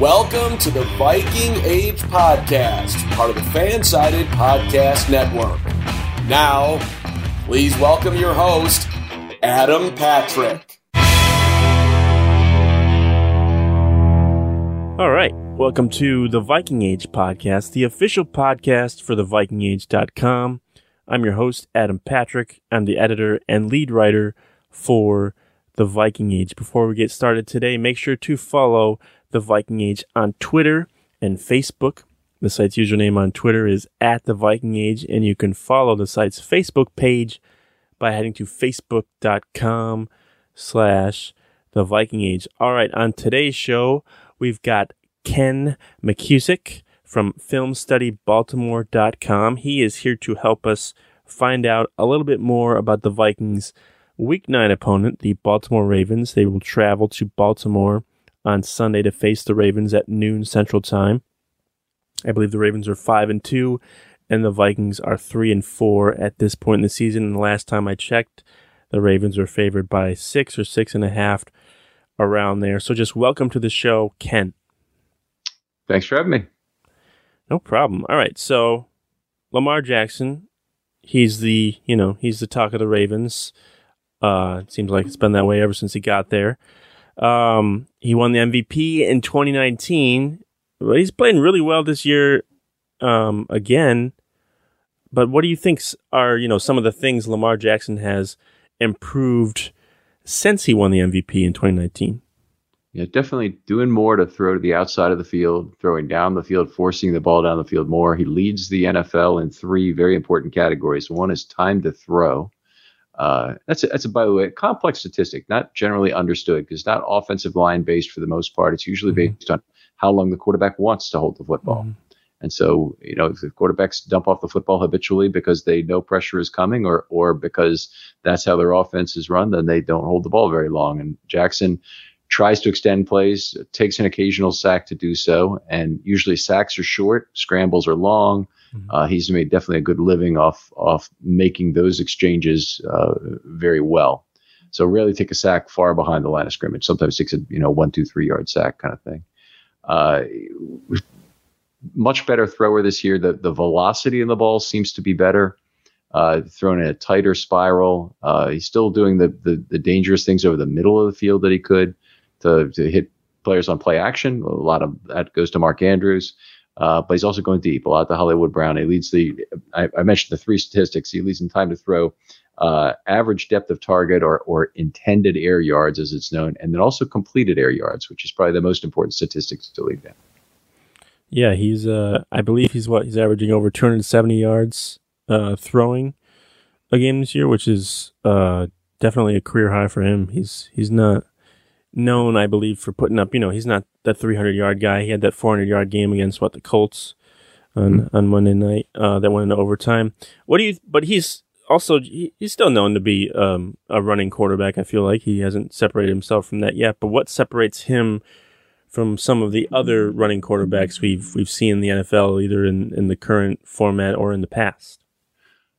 Welcome to the Viking Age Podcast, part of the Fansided Podcast Network. Now, please welcome your host, Adam Patrick. All right. Welcome to the Viking Age podcast, the official podcast for the vikingage.com. I'm your host, Adam Patrick. I'm the editor and lead writer for the Viking Age. Before we get started today, make sure to follow the Viking Age on Twitter and Facebook. The site's username on Twitter is at the Viking Age, and you can follow the site's Facebook page by heading to facebook.com slash the Viking Age. All right, on today's show, we've got Ken McKusick from filmstudybaltimore.com. He is here to help us find out a little bit more about the Vikings' week nine opponent, the Baltimore Ravens. They will travel to Baltimore on Sunday to face the Ravens at noon Central Time. I believe the Ravens are five and two, and the Vikings are three and four at this point in the season. And the last time I checked, the Ravens were favored by six or six and a half around there. So just welcome to the show, Ken. Thanks for having me. No problem. All right, so Lamar Jackson, he's the you know he's the talk of the Ravens. Uh, it seems like it's been that way ever since he got there. Um, he won the MVP in 2019, but he's playing really well this year um, again. But what do you think are you know some of the things Lamar Jackson has improved since he won the MVP in 2019? Yeah, definitely doing more to throw to the outside of the field, throwing down the field, forcing the ball down the field more. He leads the NFL in three very important categories. One is time to throw. Uh, that's a, that's a, by the way, a complex statistic, not generally understood because not offensive line based for the most part. It's usually mm-hmm. based on how long the quarterback wants to hold the football. Mm-hmm. And so, you know, if the quarterbacks dump off the football habitually because they know pressure is coming or, or because that's how their offense is run, then they don't hold the ball very long. And Jackson tries to extend plays, takes an occasional sack to do so. And usually sacks are short, scrambles are long. Mm-hmm. Uh, he's made definitely a good living off, off making those exchanges, uh, very well. So rarely take a sack far behind the line of scrimmage. Sometimes takes a, you know, one, two, three yard sack kind of thing. Uh, much better thrower this year. The the velocity in the ball seems to be better. Uh, thrown in a tighter spiral. Uh, he's still doing the, the, the dangerous things over the middle of the field that he could to to hit players on play action. A lot of that goes to Mark Andrews. Uh, but he's also going deep a lot to Hollywood Brown. He leads the, I, I, mentioned the three statistics. He leads in time to throw, uh, average depth of target or, or intended air yards, as it's known, and then also completed air yards, which is probably the most important statistics to lead down. Yeah, he's. Uh, I believe he's what he's averaging over 270 yards uh, throwing a game this year, which is uh, definitely a career high for him. He's he's not known, I believe, for putting up. You know, he's not that 300 yard guy. He had that 400 yard game against what the Colts on mm-hmm. on Monday night uh, that went into overtime. What do you? But he's also he's still known to be um, a running quarterback. I feel like he hasn't separated himself from that yet. But what separates him? from some of the other running quarterbacks we've we've seen in the NFL, either in, in the current format or in the past?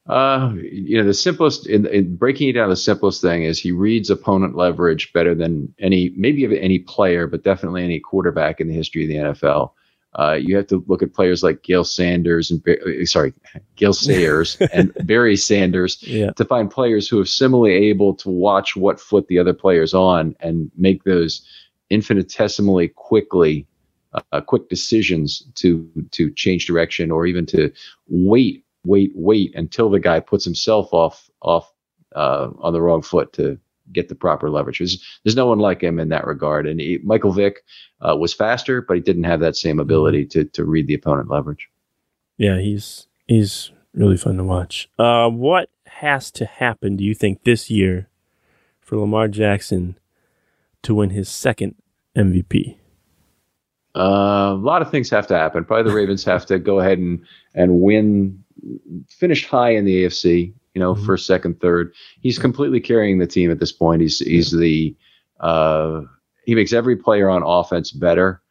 Uh, you know, the simplest in, in, breaking it down, the simplest thing is he reads opponent leverage better than any, maybe any player, but definitely any quarterback in the history of the NFL. Uh, you have to look at players like Gail Sanders and uh, sorry, Gale Sayers and Barry Sanders yeah. to find players who are similarly able to watch what foot the other player's on and make those infinitesimally quickly, uh, quick decisions to to change direction or even to wait, wait, wait until the guy puts himself off off uh, on the wrong foot to get the proper leverage. There's, there's no one like him in that regard. And he, Michael Vick uh, was faster, but he didn't have that same ability to to read the opponent leverage. Yeah, he's he's really fun to watch. Uh, what has to happen, do you think, this year for Lamar Jackson to win his second MVP? Uh, a lot of things have to happen. Probably the Ravens have to go ahead and and win, finish high in the AFC. You know, mm-hmm. first, second, third. He's completely carrying the team at this point. He's he's the uh, he makes every player on offense better.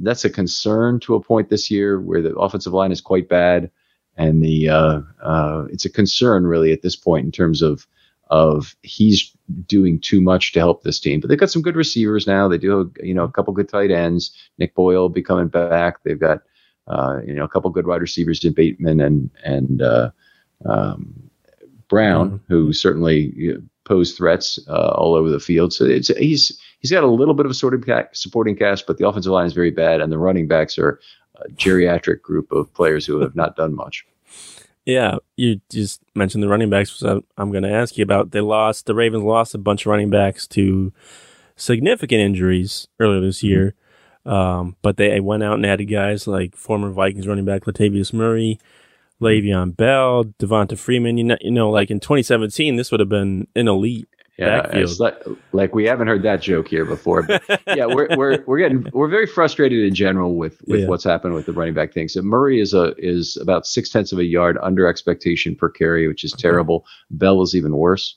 That's a concern to a point this year where the offensive line is quite bad, and the uh, uh, it's a concern really at this point in terms of of he's doing too much to help this team. But they've got some good receivers now. They do, you know, a couple good tight ends. Nick Boyle will be coming back. They've got, uh, you know, a couple good wide receivers in Bateman and and uh, um, Brown, mm-hmm. who certainly you know, pose threats uh, all over the field. So it's he's he's got a little bit of a sort of supporting cast, but the offensive line is very bad, and the running backs are a geriatric group of players who have not done much. Yeah, you just mentioned the running backs. So I'm going to ask you about. They lost. The Ravens lost a bunch of running backs to significant injuries earlier this year, mm-hmm. Um, but they went out and added guys like former Vikings running back Latavius Murray, Le'Veon Bell, Devonta Freeman. You know, you know, like in 2017, this would have been an elite yeah, it's like, like we haven't heard that joke here before. But yeah, we're we're we're getting we're very frustrated in general with with yeah. what's happened with the running back thing. So Murray is a is about six tenths of a yard under expectation per carry, which is terrible. Bell is even worse,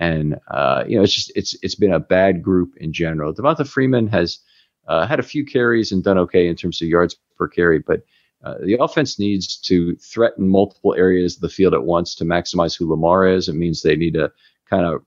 and uh, you know it's just it's it's been a bad group in general. Devonta Freeman has uh, had a few carries and done okay in terms of yards per carry, but uh, the offense needs to threaten multiple areas of the field at once to maximize who Lamar is. It means they need to kind of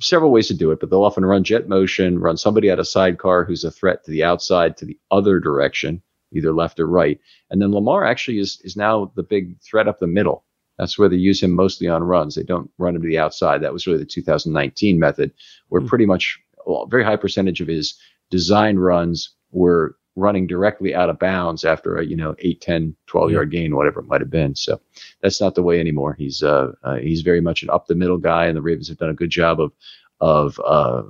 several ways to do it, but they'll often run jet motion, run somebody out of sidecar who's a threat to the outside, to the other direction, either left or right. And then Lamar actually is is now the big threat up the middle. That's where they use him mostly on runs. They don't run him to the outside. That was really the 2019 method, where mm-hmm. pretty much well, a very high percentage of his design runs were running directly out of bounds after a you know 8 10 12 yard gain whatever it might have been. So that's not the way anymore. He's uh, uh, he's very much an up the middle guy and the ravens have done a good job of of uh,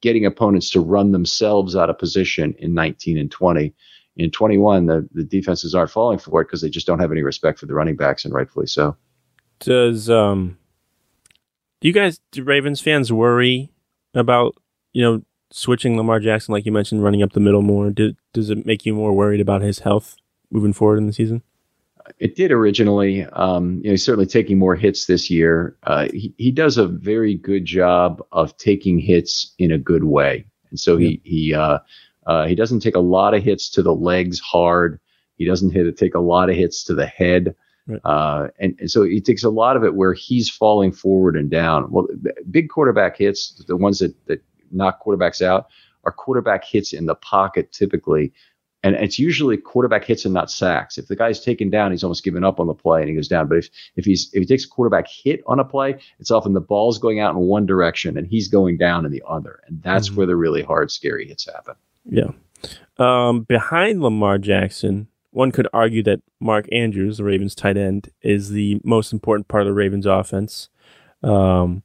getting opponents to run themselves out of position in 19 and 20 in 21 the, the defenses aren't falling for it because they just don't have any respect for the running backs and rightfully so. Does um do you guys do ravens fans worry about you know switching Lamar Jackson, like you mentioned, running up the middle more, did, does it make you more worried about his health moving forward in the season? It did originally. Um, you know, he's certainly taking more hits this year. Uh, he, he does a very good job of taking hits in a good way, and so he he uh, uh, he doesn't take a lot of hits to the legs hard. He doesn't hit take a lot of hits to the head. Right. Uh, and, and, so he takes a lot of it where he's falling forward and down. Well, big quarterback hits, the ones that, that knock quarterbacks out are quarterback hits in the pocket typically. And it's usually quarterback hits and not sacks. If the guy's taken down, he's almost given up on the play and he goes down. But if, if he's if he takes a quarterback hit on a play, it's often the ball's going out in one direction and he's going down in the other. And that's mm-hmm. where the really hard, scary hits happen. Yeah. Um, behind Lamar Jackson, one could argue that Mark Andrews, the Ravens tight end, is the most important part of the Ravens offense. Um,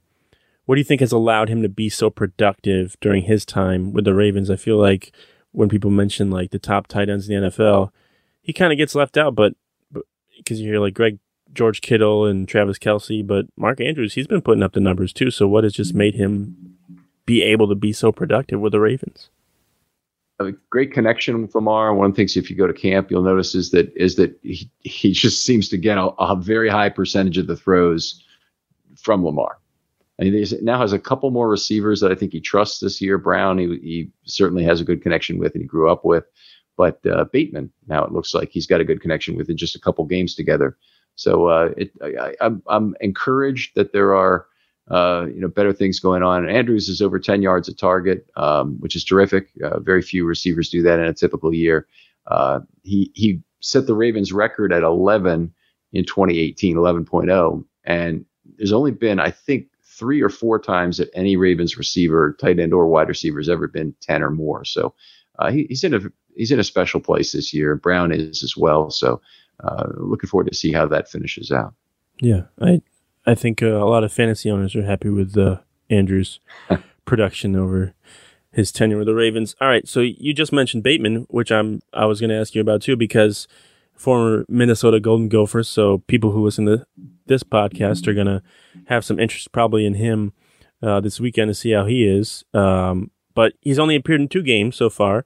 what do you think has allowed him to be so productive during his time with the Ravens? I feel like when people mention like the top tight ends in the NFL, he kind of gets left out, but because you hear like Greg George Kittle and Travis Kelce, but Mark Andrews, he's been putting up the numbers too. So what has just made him be able to be so productive with the Ravens? A great connection with Lamar. One of the things, if you go to camp, you'll notice is that is that he, he just seems to get a, a very high percentage of the throws from Lamar. And he now has a couple more receivers that I think he trusts this year. Brown, he, he certainly has a good connection with and he grew up with. But uh, Bateman, now it looks like he's got a good connection with in just a couple games together. So uh, it, I, am I'm, I'm encouraged that there are uh, you know better things going on. Andrews is over 10 yards a target, um, which is terrific. Uh, very few receivers do that in a typical year. Uh, he he set the Ravens record at 11 in 2018, 11.0, and there's only been I think three or four times that any Ravens receiver, tight end or wide receiver, has ever been ten or more. So uh, he, he's in a he's in a special place this year. Brown is as well. So uh, looking forward to see how that finishes out. Yeah, I I think uh, a lot of fantasy owners are happy with uh, Andrews' production over his tenure with the Ravens. All right, so you just mentioned Bateman, which I'm I was going to ask you about too because former Minnesota Golden Gopher. So people who listen to this podcast are going to have some interest probably in him. uh, this weekend to see how he is. Um, but he's only appeared in two games so far.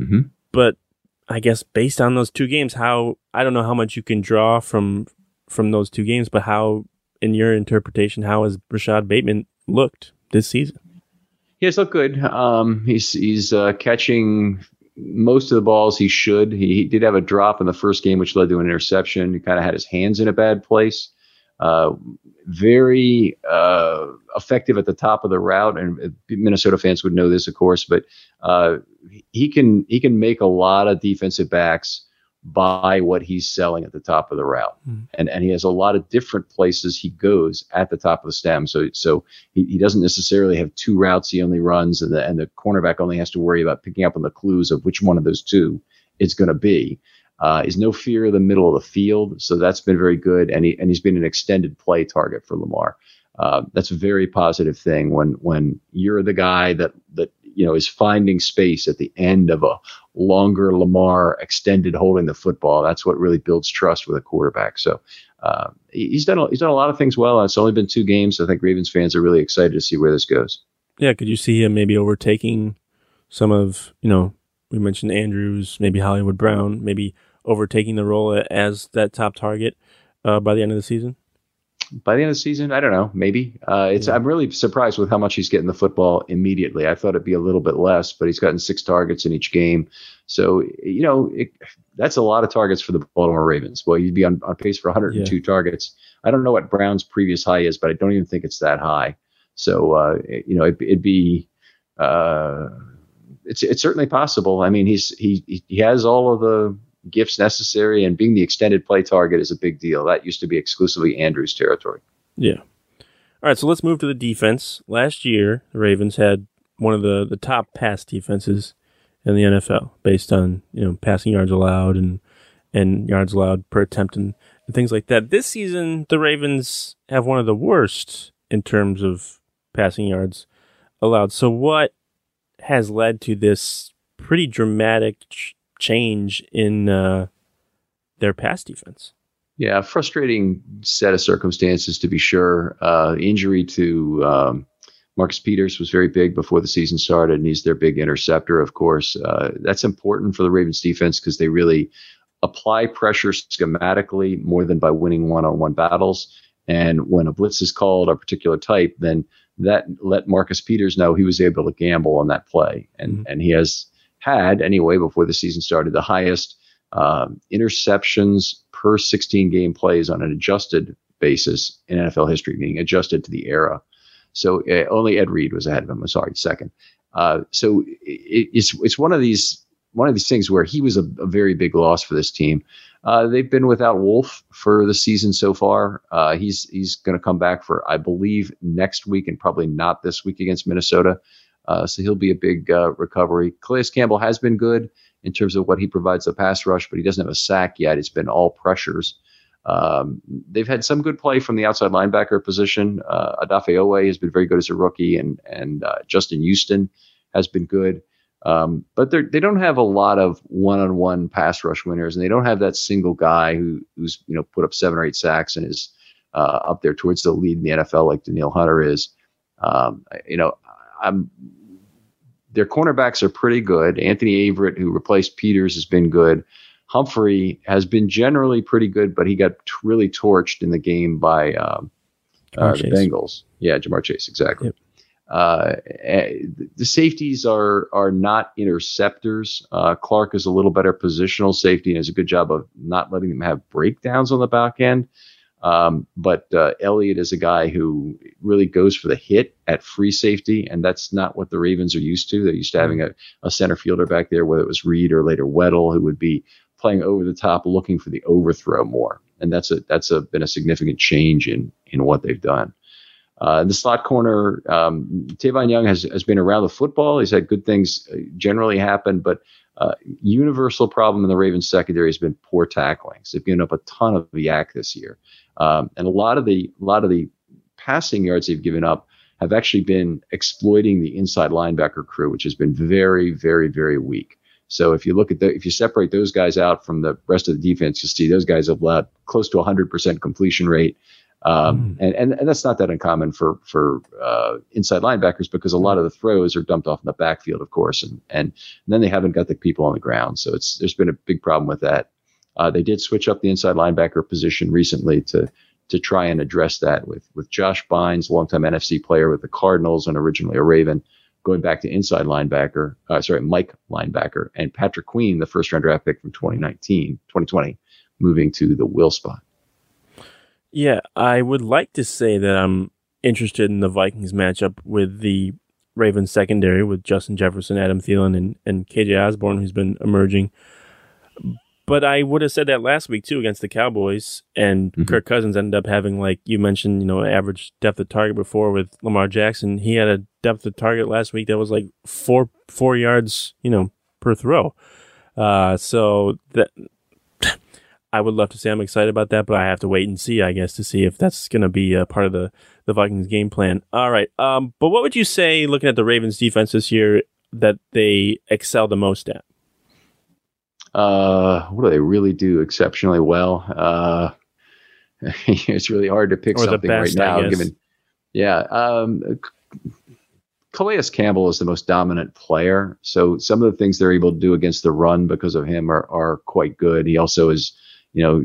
Mm-hmm. But I guess based on those two games, how I don't know how much you can draw from from those two games, but how, in your interpretation, how has Rashod Bateman looked this season? He has looked good. Um, he's he's uh, catching most of the balls he should. He, he, did have a drop in the first game, which led to an interception. He kind of had his hands in a bad place. Uh, very uh, effective at the top of the route, and Minnesota fans would know this, of course. But uh, he can he can make a lot of defensive backs buy what he's selling at the top of the route, mm. and and he has a lot of different places he goes at the top of the stem. So so he, he doesn't necessarily have two routes he only runs, and the and the cornerback only has to worry about picking up on the clues of which one of those two it's going to be. Uh, is no fear of the middle of the field, so that's been very good, and he and he's been an extended play target for Lamar. Uh, that's a very positive thing when when you're the guy that that you know is finding space at the end of a longer Lamar extended holding the football. That's what really builds trust with a quarterback. So uh, he's done a, he's done a lot of things well. It's only been two games. I think Ravens fans are really excited to see where this goes. Yeah, could you see him maybe overtaking some of you know we mentioned Andrews, maybe Hollywood Brown, maybe overtaking the role as that top target uh, by the end of the season? By the end of the season, I don't know, maybe. Uh, it's yeah. I'm really surprised with how much he's getting the football immediately. I thought it'd be a little bit less, but he's gotten six targets in each game. So you know it, that's a lot of targets for the Baltimore Ravens. Well, you'd be on, on pace for 102 yeah. targets. I don't know what Brown's previous high is, but I don't even think it's that high. So uh, you know it, would be. Uh, it's it's certainly possible. I mean, he's he he has all of the gifts necessary, and being the extended play target is a big deal. That used to be exclusively Andrews' territory. Yeah. All right, so let's move to the defense. Last year, the Ravens had one of the, the top pass defenses in the NFL based on you know passing yards allowed and and yards allowed per attempt and, and things like that. This season, the Ravens have one of the worst in terms of passing yards allowed. So, what has led to this pretty dramatic ch- change in uh, their pass defense. Yeah, frustrating set of circumstances to be sure. Uh, injury to um, Marcus Peters was very big before the season started, and he's their big interceptor, of course. Uh, that's important for the Ravens defense because they really apply pressure schematically more than by winning one on one battles. And when a blitz is called, a particular type, then that let Marcus Peters know he was able to gamble on that play. And, mm-hmm. and he has had anyway before the season started the highest um, interceptions per 16 game plays on an adjusted basis in NFL history, meaning adjusted to the era. So uh, only Ed Reed was ahead of him. I'm sorry, second. Uh, so it, it's it's one of these one of these things where he was a, a very big loss for this team. Uh, they've been without Wolfe for the season so far. Uh, he's he's going to come back for I believe next week and probably not this week against Minnesota. Uh, so he'll be a big uh, recovery. Calais Campbell has been good in terms of what he provides the pass rush, but he doesn't have a sack yet. It's been all pressures. Um, they've had some good play from the outside linebacker position. Uh, Odafe Oweh has been very good as a rookie, and and uh, Justin Houston has been good. Um, but they they don't have a lot of one-on-one pass rush winners, and they don't have that single guy who who's you know put up seven or eight sacks and is uh, up there towards the lead in the NFL like Danielle Hunter is. Um, you know, I'm their cornerbacks are pretty good. Anthony Averett, who replaced Peters, has been good. Humphrey has been generally pretty good, but he got t- really torched in the game by um, uh, the Bengals. Yeah, Ja'Marr Chase, exactly. Yep. Uh, eh, the safeties are are not interceptors. Uh, Clark is a little better positional safety and does a good job of not letting them have breakdowns on the back end. Um, but uh, Elliott is a guy who really goes for the hit at free safety, and that's not what the Ravens are used to. They're used to having a, a center fielder back there, whether it was Reed or later Weddle, who would be playing over the top, looking for the overthrow more. And that's a that's a been a significant change in in what they've done. Uh, the slot corner, um, Tavon Young has has been around the football. He's had good things uh, generally happen, but uh, universal problem in the Ravens secondary has been poor tackling. They've given up a ton of YAC this year. Um, and a lot of the a lot of the passing yards they've given up have actually been exploiting the inside linebacker crew, which has been very, very, very weak. So if you look at the, if you separate those guys out from the rest of the defense, you see those guys have allowed close to 100% completion rate. Um, mm. and, and, and that's not that uncommon for for uh, inside linebackers because a lot of the throws are dumped off in the backfield, of course, and, and then they haven't got the people on the ground. So it's there's been a big problem with that. Uh, they did switch up the inside linebacker position recently to to try and address that with with Josh Bynes, longtime NFC player with the Cardinals and originally a Raven, going back to inside linebacker, uh, sorry, Mike linebacker, and Patrick Queen, the first round draft pick from 2019, 2020, moving to the will spot. Yeah, I would like to say that I'm interested in the Vikings matchup with the Ravens secondary with Justin Jefferson, Adam Thielen, and, and KJ Osborn, who's been emerging. But I would have said that last week too against the Cowboys, and mm-hmm. Kirk Cousins ended up having like you mentioned, you know, average depth of target before with Lamar Jackson. He had a depth of target last week that was like four four yards, you know, per throw. Uh, so that I would love to say I'm excited about that, but I have to wait and see, I guess, to see if that's going to be a part of the the Vikings game plan. All right, um, but what would you say, looking at the Ravens defense this year, that they excel the most at? Uh, what do they really do exceptionally well? Uh, it's really hard to pick or something best, right now, given. Yeah, um, Calais Campbell is the most dominant player, so some of the things they're able to do against the run because of him are are quite good. He also is, you know,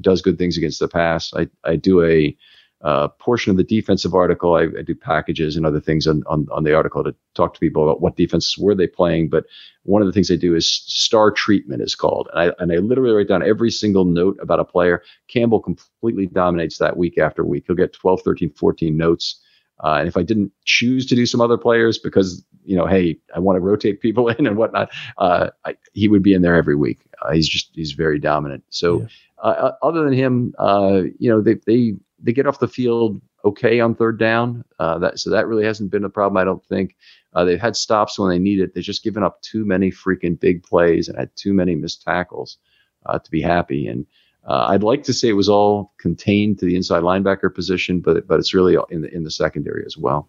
does good things against the pass. I I do a uh, portion of the defensive article. I, I, do packages and other things on, on, on the article to talk to people about what defenses were they playing. But one of the things I do is star treatment is called, and I and I literally write down every single note about a player. Campbell completely dominates that week after week. He'll get 12, 13, 14 notes. Uh, and if I didn't choose to do some other players because you know, hey, I want to rotate people in and whatnot, uh, I, he would be in there every week. Uh, he's just he's very dominant. So yeah. Uh, uh, other than him, uh, you know, they they they get off the field okay on third down. Uh, that so that really hasn't been a problem. I don't think uh, they've had stops when they need it. They've just given up too many freaking big plays and had too many missed tackles uh, to be happy. And uh, I'd like to say it was all contained to the inside linebacker position, but but it's really in the in the secondary as well.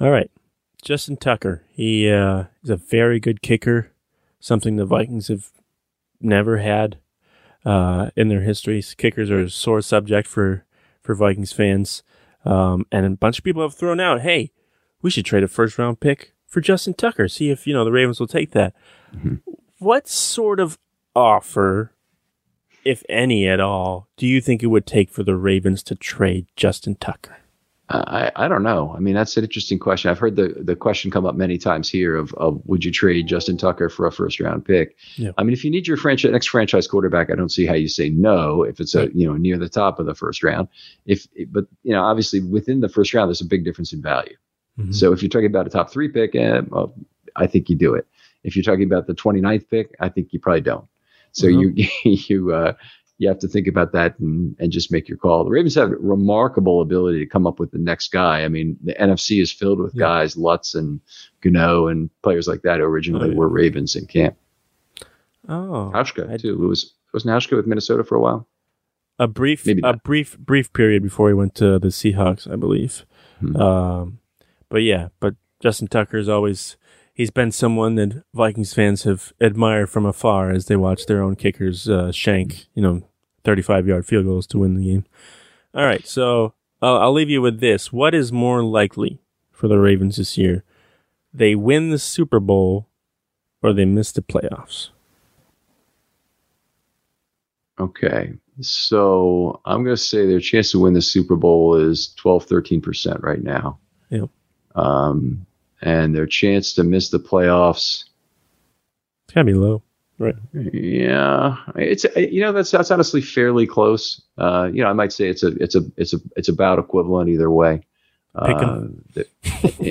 All right, Justin Tucker. He uh, is a very good kicker. Something the Vikings have never had uh, in their histories. Kickers are a sore subject for, for Vikings fans. Um, and a bunch of people have thrown out, hey, we should trade a first round pick for Justin Tucker. See if, you know, the Ravens will take that. Mm-hmm. What sort of offer, if any at all, do you think it would take for the Ravens to trade Justin Tucker? I, I don't know. I mean, that's an interesting question. I've heard the, the question come up many times here of, of would you trade Justin Tucker for a first round pick? Yeah. I mean, if you need your franchise, next franchise quarterback, I don't see how you say no if it's a you know near the top of the first round. If but you know obviously within the first round, there's a big difference in value. Mm-hmm. So if you're talking about a top three pick, eh, well, I think you do it. If you're talking about the 29th pick, I think you probably don't. So mm-hmm. you you uh, you have to think about that and, and just make your call. The Ravens have remarkable ability to come up with the next guy. I mean, the NFC is filled with yeah. guys, Lutz and Gano and players like that originally oh, yeah. were Ravens in camp. Oh, Hauschka too. It was was Hauschka with Minnesota for a while. A brief, Maybe a brief, brief period before he went to the Seahawks, I believe. Hmm. Um, but yeah, but Justin Tucker is always he's been someone that Vikings fans have admired from afar as they watch their own kickers uh, shank, you know, 35 yard field goals to win the game. All right, so uh, I'll leave you with this. What is more likely for the Ravens this year? They win the Super Bowl or they miss the playoffs? Okay. So I'm going to say their chance to win the Super Bowl is 12, 13% right now. Yep. Um, and their chance to miss the playoffs. It's gotta be low, right? Yeah, it's you know that's that's honestly fairly close. Uh, you know, I might say it's a it's a it's a it's about equivalent either way. Pick them. Uh,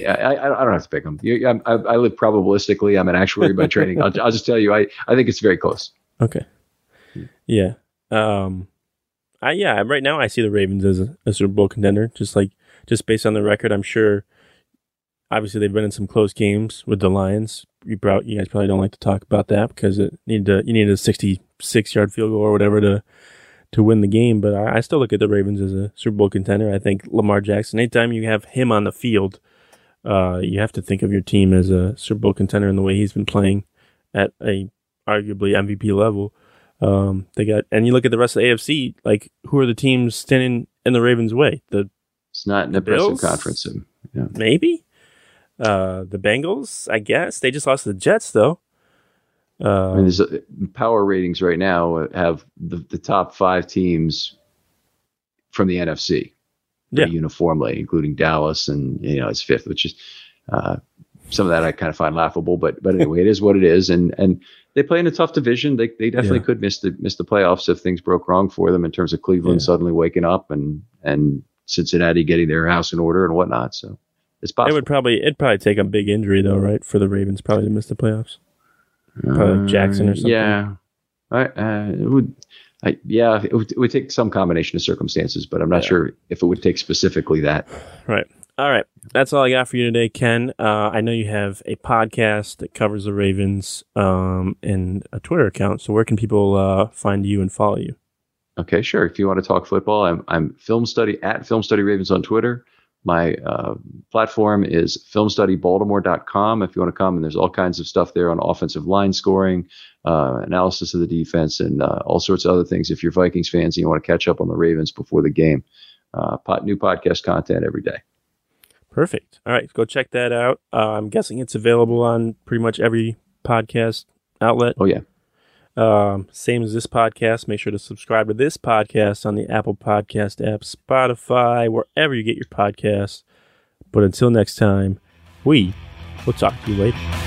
I, I, I don't have to pick them. I, I, I live probabilistically. I'm an actuary by training. I'll, I'll just tell you, I, I think it's very close. Okay. Yeah. Um, I, yeah, right now I see the Ravens as a, a Super Bowl contender, just like, just based on the record. I'm sure obviously they've been in some close games with the Lions. You, brought, you guys probably don't like to talk about that because it need to, you need a 66 yard field goal or whatever to to win the game. But I, I, still look at the Ravens as a Super Bowl contender. I think Lamar Jackson. Anytime you have him on the field, uh, you have to think of your team as a Super Bowl contender in the way he's been playing at a arguably MVP level. Um, they got, and you look at the rest of the AFC, like who are the teams standing in the Ravens' way? The It's not in an impressive conference. Yeah. maybe uh, the Bengals, I guess they just lost to the Jets though. Uh, I mean, there's power ratings right now have the, the top five teams from the NFC Yeah. uniformly, including Dallas, and you know it's fifth, which is uh, some of that I kind of find laughable. But but anyway, it is what it is, and and they play in a tough division. They they definitely Yeah. could miss the miss the playoffs if things broke wrong for them in terms of Cleveland Yeah. suddenly waking up and and Cincinnati getting their house in order and whatnot. So it's it would probably it'd probably take a big injury though, right, for the Ravens probably to miss the playoffs. Probably like Jackson or something. Yeah, I, uh, it would. I, yeah, it would, it would take some combination of circumstances, but I'm not Yeah. sure if it would take specifically that. Right. All right. That's all I got for you today, Ken. Uh, I know you have a podcast that covers the Ravens um, and a Twitter account. So where can people uh, find you and follow you? Okay, sure. If you want to talk football, I'm I'm film study at film study ravens on Twitter. My uh, platform is filmstudybaltimore.com. If you want to come, and there's all kinds of stuff there on offensive line scoring, uh, analysis of the defense, and uh, all sorts of other things. If you're Vikings fans and you want to catch up on the Ravens before the game, uh, pot, new podcast content every day. Perfect. All right. Go check that out. Uh, I'm guessing it's available on pretty much every podcast outlet. Oh yeah, Um, same as this podcast. Make sure to subscribe to this podcast on the Apple Podcast app, Spotify, wherever you get your podcasts. But until next time, we will talk to you later.